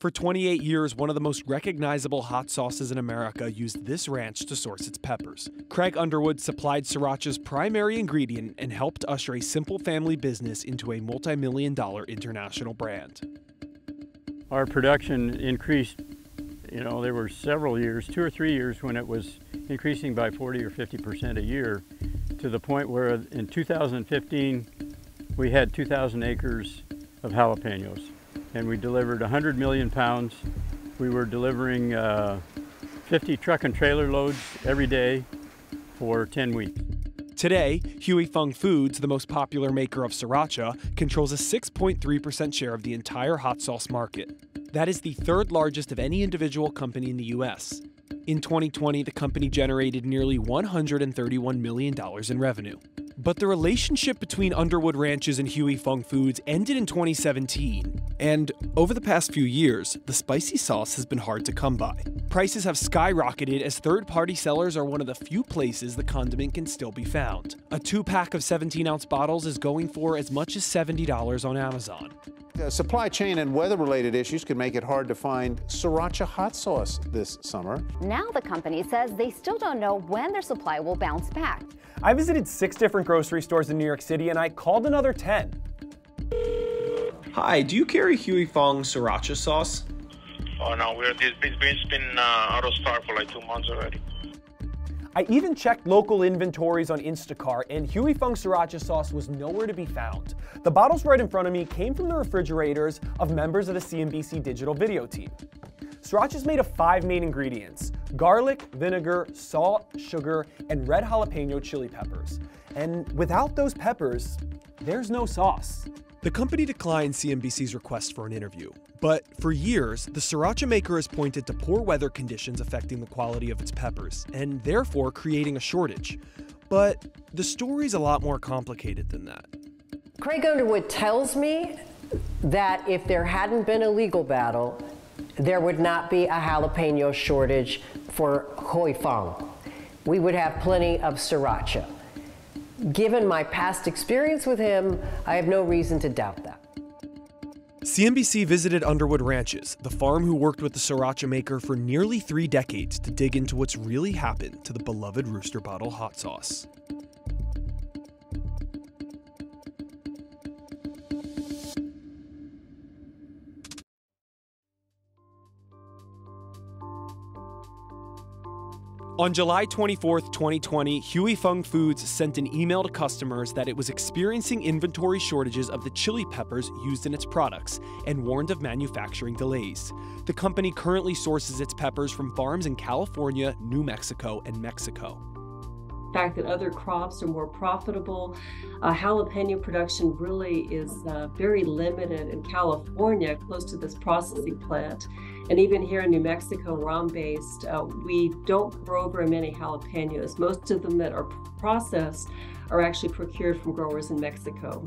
For 28 years, one of the most recognizable hot sauces in America used this ranch to source its peppers. Craig Underwood supplied Sriracha's primary ingredient and helped usher a simple family business into a multi million dollar international brand. Our production increased, you know, there were several years, two or three years, when it was increasing by 40 or 50 percent a year to the point where in 2015 we had 2,000 acres of jalapenos and we delivered 100 million pounds. We were delivering uh, 50 truck and trailer loads every day for 10 weeks. Today, Huy Fong Foods, the most popular maker of sriracha, controls a 6.3% share of the entire hot sauce market. That is the third largest of any individual company in the U.S. In 2020, the company generated nearly $131 million in revenue. But the relationship between Underwood Ranches and Huy Fong Foods ended in 2017, and over the past few years, the spicy sauce has been hard to come by. Prices have skyrocketed as third party sellers are one of the few places the condiment can still be found. A two pack of 17 ounce bottles is going for as much as $70 on Amazon. Uh, supply chain and weather related issues could make it hard to find sriracha hot sauce this summer. Now the company says they still don't know when their supply will bounce back. I visited six different grocery stores in New York City and I called another 10. Hi, do you carry Huy Fong sriracha sauce? Oh no, we're this it's been uh, out of stock for like two months already. I even checked local inventories on Instacart, and Huy Fong Sriracha sauce was nowhere to be found. The bottles right in front of me came from the refrigerators of members of the CNBC digital video team. Sriracha is made of five main ingredients garlic, vinegar, salt, sugar, and red jalapeno chili peppers. And without those peppers, there's no sauce. The company declined CNBC's request for an interview, but for years, the sriracha maker has pointed to poor weather conditions affecting the quality of its peppers, and therefore creating a shortage. But the story's a lot more complicated than that. Craig Underwood tells me that if there hadn't been a legal battle, there would not be a jalapeno shortage for Huy Fong. We would have plenty of sriracha. Given my past experience with him, I have no reason to doubt that. CNBC visited Underwood Ranches, the farm who worked with the sriracha maker for nearly three decades to dig into what's really happened to the beloved Rooster Bottle hot sauce. On July 24, 2020, Huy Fong Foods sent an email to customers that it was experiencing inventory shortages of the chili peppers used in its products and warned of manufacturing delays. The company currently sources its peppers from farms in California, New Mexico, and Mexico fact that other crops are more profitable. Uh, jalapeno production really is uh, very limited in California, close to this processing plant. And even here in New Mexico, where I'm based, uh, we don't grow very many jalapenos. Most of them that are processed are actually procured from growers in Mexico.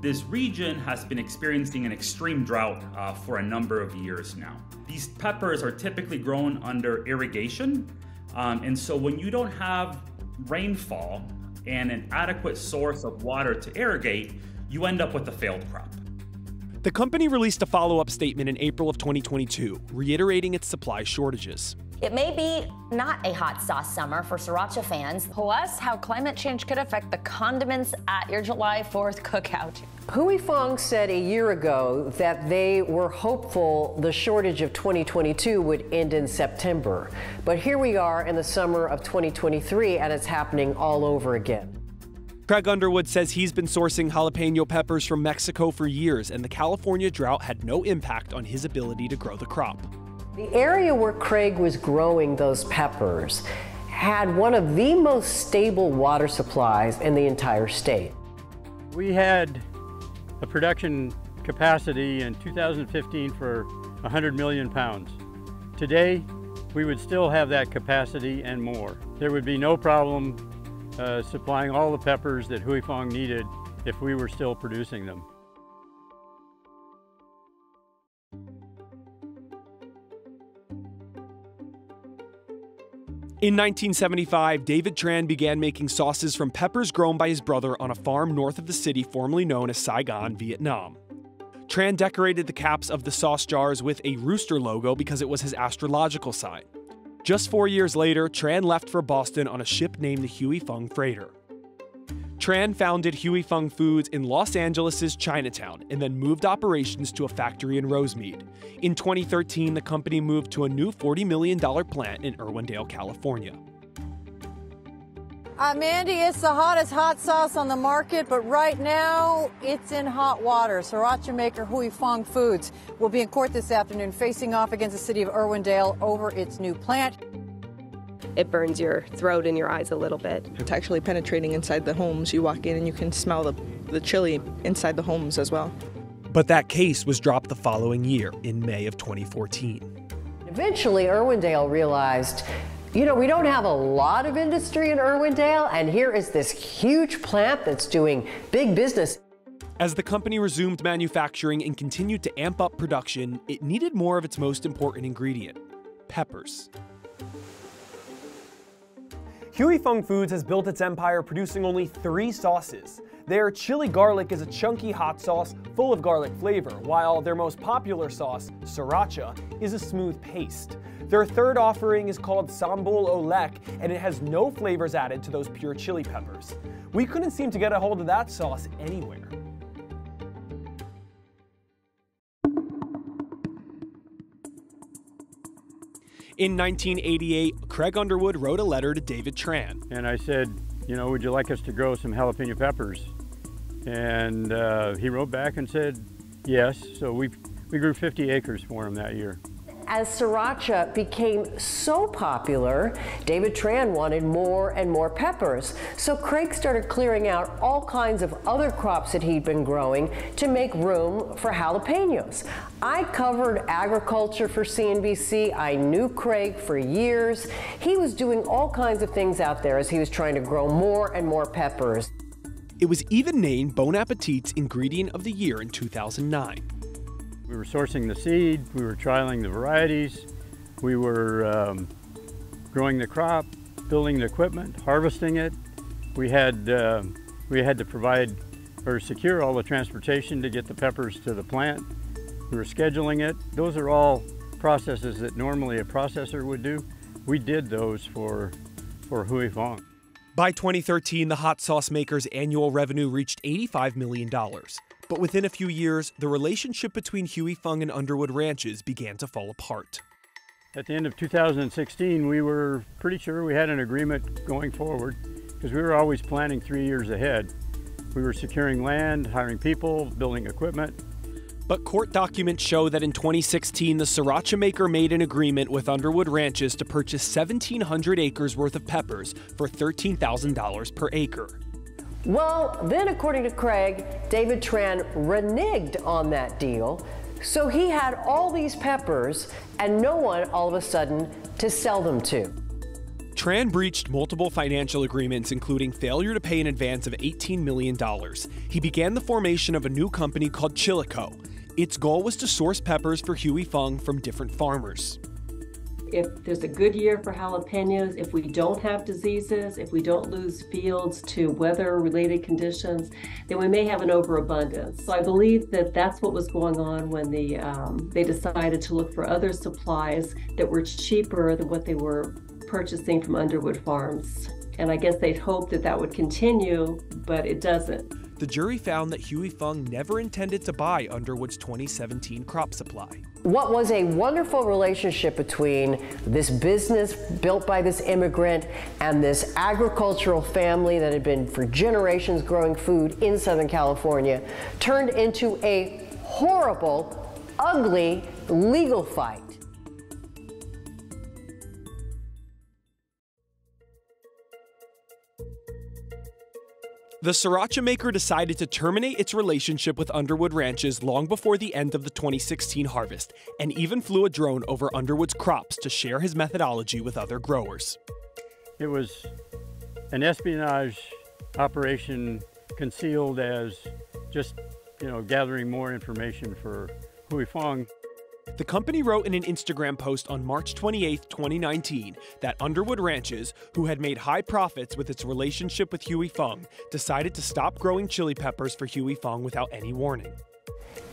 This region has been experiencing an extreme drought uh, for a number of years now. These peppers are typically grown under irrigation. Um, and so when you don't have rainfall and an adequate source of water to irrigate, you end up with a failed crop. The company released a follow up statement in April of 2022, reiterating its supply shortages. It may be not a hot sauce summer for sriracha fans, plus how climate change could affect the condiments at your July 4th cookout. Huy Fong said a year ago that they were hopeful the shortage of 2022 would end in September. But here we are in the summer of 2023 and it's happening all over again. Craig Underwood says he's been sourcing jalapeno peppers from Mexico for years, and the California drought had no impact on his ability to grow the crop. The area where Craig was growing those peppers had one of the most stable water supplies in the entire state. We had a production capacity in 2015 for 100 million pounds. Today, we would still have that capacity and more. There would be no problem uh, supplying all the peppers that Huy Fong needed if we were still producing them. In 1975, David Tran began making sauces from peppers grown by his brother on a farm north of the city formerly known as Saigon, Vietnam. Tran decorated the caps of the sauce jars with a rooster logo because it was his astrological sign. Just four years later, Tran left for Boston on a ship named the Huey Fung Freighter. Tran founded Huy Fong Foods in Los Angeles' Chinatown and then moved operations to a factory in Rosemead. In 2013, the company moved to a new $40 million plant in Irwindale, California. Uh, Mandy, it's the hottest hot sauce on the market, but right now it's in hot water. Sriracha maker Huy Fong Foods will be in court this afternoon facing off against the city of Irwindale over its new plant. It burns your throat and your eyes a little bit. It's actually penetrating inside the homes. You walk in and you can smell the, the chili inside the homes as well. But that case was dropped the following year in May of 2014. Eventually, Irwindale realized you know, we don't have a lot of industry in Irwindale, and here is this huge plant that's doing big business. As the company resumed manufacturing and continued to amp up production, it needed more of its most important ingredient peppers. Huy Fong Foods has built its empire producing only three sauces. Their chili garlic is a chunky hot sauce full of garlic flavor, while their most popular sauce, sriracha, is a smooth paste. Their third offering is called Sambal Oelek, and it has no flavors added to those pure chili peppers. We couldn't seem to get a hold of that sauce anywhere. In 1988, Craig Underwood wrote a letter to David Tran. And I said, you know, would you like us to grow some jalapeno peppers? And uh, he wrote back and said, yes. So we, we grew 50 acres for him that year. As sriracha became so popular, David Tran wanted more and more peppers. So Craig started clearing out all kinds of other crops that he'd been growing to make room for jalapenos. I covered agriculture for CNBC. I knew Craig for years. He was doing all kinds of things out there as he was trying to grow more and more peppers. It was even named Bon Appetit's Ingredient of the Year in 2009. We were sourcing the seed, we were trialing the varieties, we were um, growing the crop, building the equipment, harvesting it. We had, uh, we had to provide or secure all the transportation to get the peppers to the plant. We were scheduling it. Those are all processes that normally a processor would do. We did those for, for Huy Fong. By 2013, the hot sauce maker's annual revenue reached $85 million. But within a few years, the relationship between Huy Fong and Underwood Ranches began to fall apart. At the end of 2016, we were pretty sure we had an agreement going forward because we were always planning three years ahead. We were securing land, hiring people, building equipment. But court documents show that in 2016, the sriracha maker made an agreement with Underwood Ranches to purchase 1,700 acres worth of peppers for $13,000 per acre. Well, then, according to Craig, David Tran reneged on that deal. So he had all these peppers and no one all of a sudden to sell them to. Tran breached multiple financial agreements, including failure to pay an advance of $18 million. He began the formation of a new company called Chilico. Its goal was to source peppers for Huy Fong from different farmers if there's a good year for jalapenos, if we don't have diseases, if we don't lose fields to weather related conditions, then we may have an overabundance. So I believe that that's what was going on when the, um, they decided to look for other supplies that were cheaper than what they were purchasing from Underwood Farms. And I guess they'd hoped that that would continue, but it doesn't the jury found that Huy Fong never intended to buy Underwood's 2017 crop supply. What was a wonderful relationship between this business built by this immigrant and this agricultural family that had been for generations growing food in Southern California turned into a horrible, ugly legal fight. The sriracha maker decided to terminate its relationship with Underwood Ranches long before the end of the 2016 harvest, and even flew a drone over Underwood's crops to share his methodology with other growers. It was an espionage operation concealed as just, you know, gathering more information for Huy Fong. The company wrote in an Instagram post on March 28, 2019, that Underwood Ranches, who had made high profits with its relationship with Huy Fong, decided to stop growing chili peppers for Huy Fong without any warning.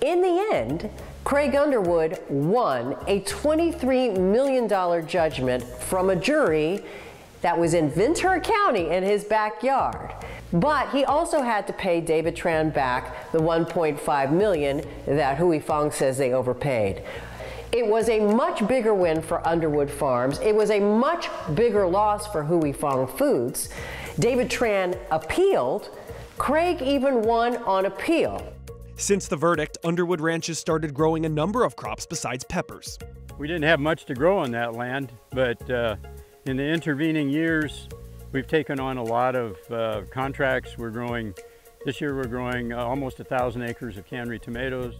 In the end, Craig Underwood won a $23 million judgment from a jury that was in Ventura County in his backyard. But he also had to pay David Tran back the 1.5 million that Huy Fong says they overpaid. It was a much bigger win for Underwood Farms. It was a much bigger loss for Huy Fong Foods. David Tran appealed. Craig even won on appeal. Since the verdict, Underwood Ranches started growing a number of crops besides peppers. We didn't have much to grow on that land, but uh, in the intervening years, we've taken on a lot of uh, contracts. We're growing, this year we're growing uh, almost a thousand acres of cannery tomatoes.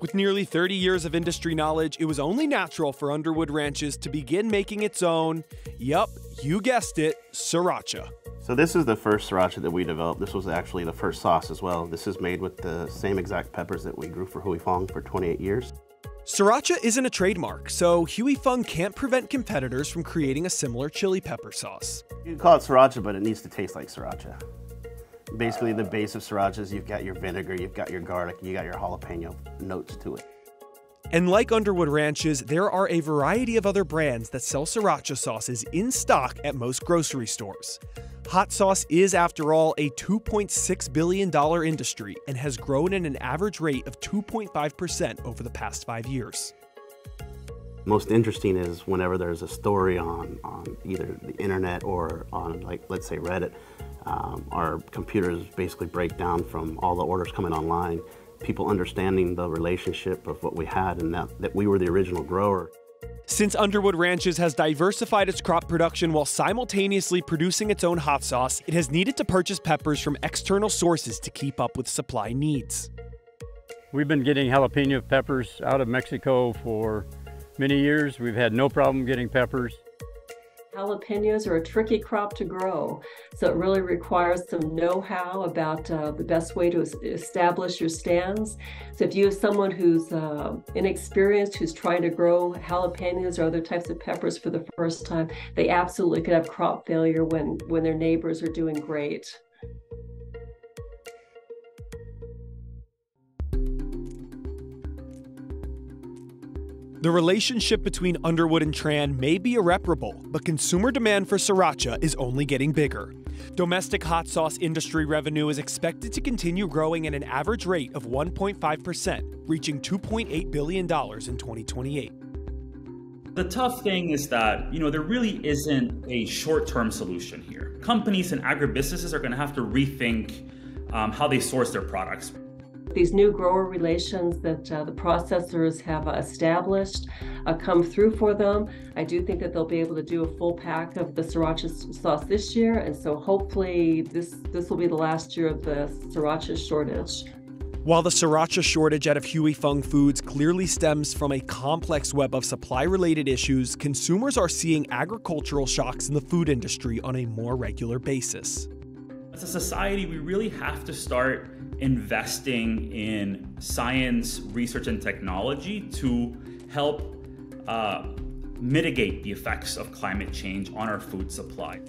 With nearly 30 years of industry knowledge, it was only natural for Underwood Ranches to begin making its own, yup, you guessed it, sriracha. So this is the first sriracha that we developed. This was actually the first sauce as well. This is made with the same exact peppers that we grew for Huy Fong for 28 years. Sriracha isn't a trademark, so Huy Fong can't prevent competitors from creating a similar chili pepper sauce. You can call it sriracha, but it needs to taste like sriracha. Basically, the base of srirachas, you've got your vinegar, you've got your garlic, you got your jalapeno notes to it. And like Underwood Ranches, there are a variety of other brands that sell sriracha sauces in stock at most grocery stores. Hot sauce is, after all, a $2.6 billion industry and has grown at an average rate of 2.5% over the past five years. Most interesting is whenever there's a story on, on either the internet or on, like, let's say Reddit, um, our computers basically break down from all the orders coming online, people understanding the relationship of what we had and that, that we were the original grower. Since Underwood Ranches has diversified its crop production while simultaneously producing its own hot sauce, it has needed to purchase peppers from external sources to keep up with supply needs. We've been getting jalapeno peppers out of Mexico for many years. We've had no problem getting peppers. Jalapenos are a tricky crop to grow, so it really requires some know-how about uh, the best way to establish your stands. So if you have someone who's uh, inexperienced, who's trying to grow jalapenos or other types of peppers for the first time, they absolutely could have crop failure when, when their neighbors are doing great. The relationship between Underwood and Tran may be irreparable, but consumer demand for sriracha is only getting bigger. Domestic hot sauce industry revenue is expected to continue growing at an average rate of 1.5%, reaching $2.8 billion in 2028. The tough thing is that, you know, there really isn't a short-term solution here. Companies and agribusinesses are going to have to rethink um, how they source their products. These new grower relations that uh, the processors have established uh, come through for them. I do think that they'll be able to do a full pack of the sriracha sauce this year, and so hopefully this this will be the last year of the sriracha shortage. While the sriracha shortage out of Huy Fong Foods clearly stems from a complex web of supply related issues, consumers are seeing agricultural shocks in the food industry on a more regular basis. As a society, we really have to start investing in science, research, and technology to help uh, mitigate the effects of climate change on our food supply.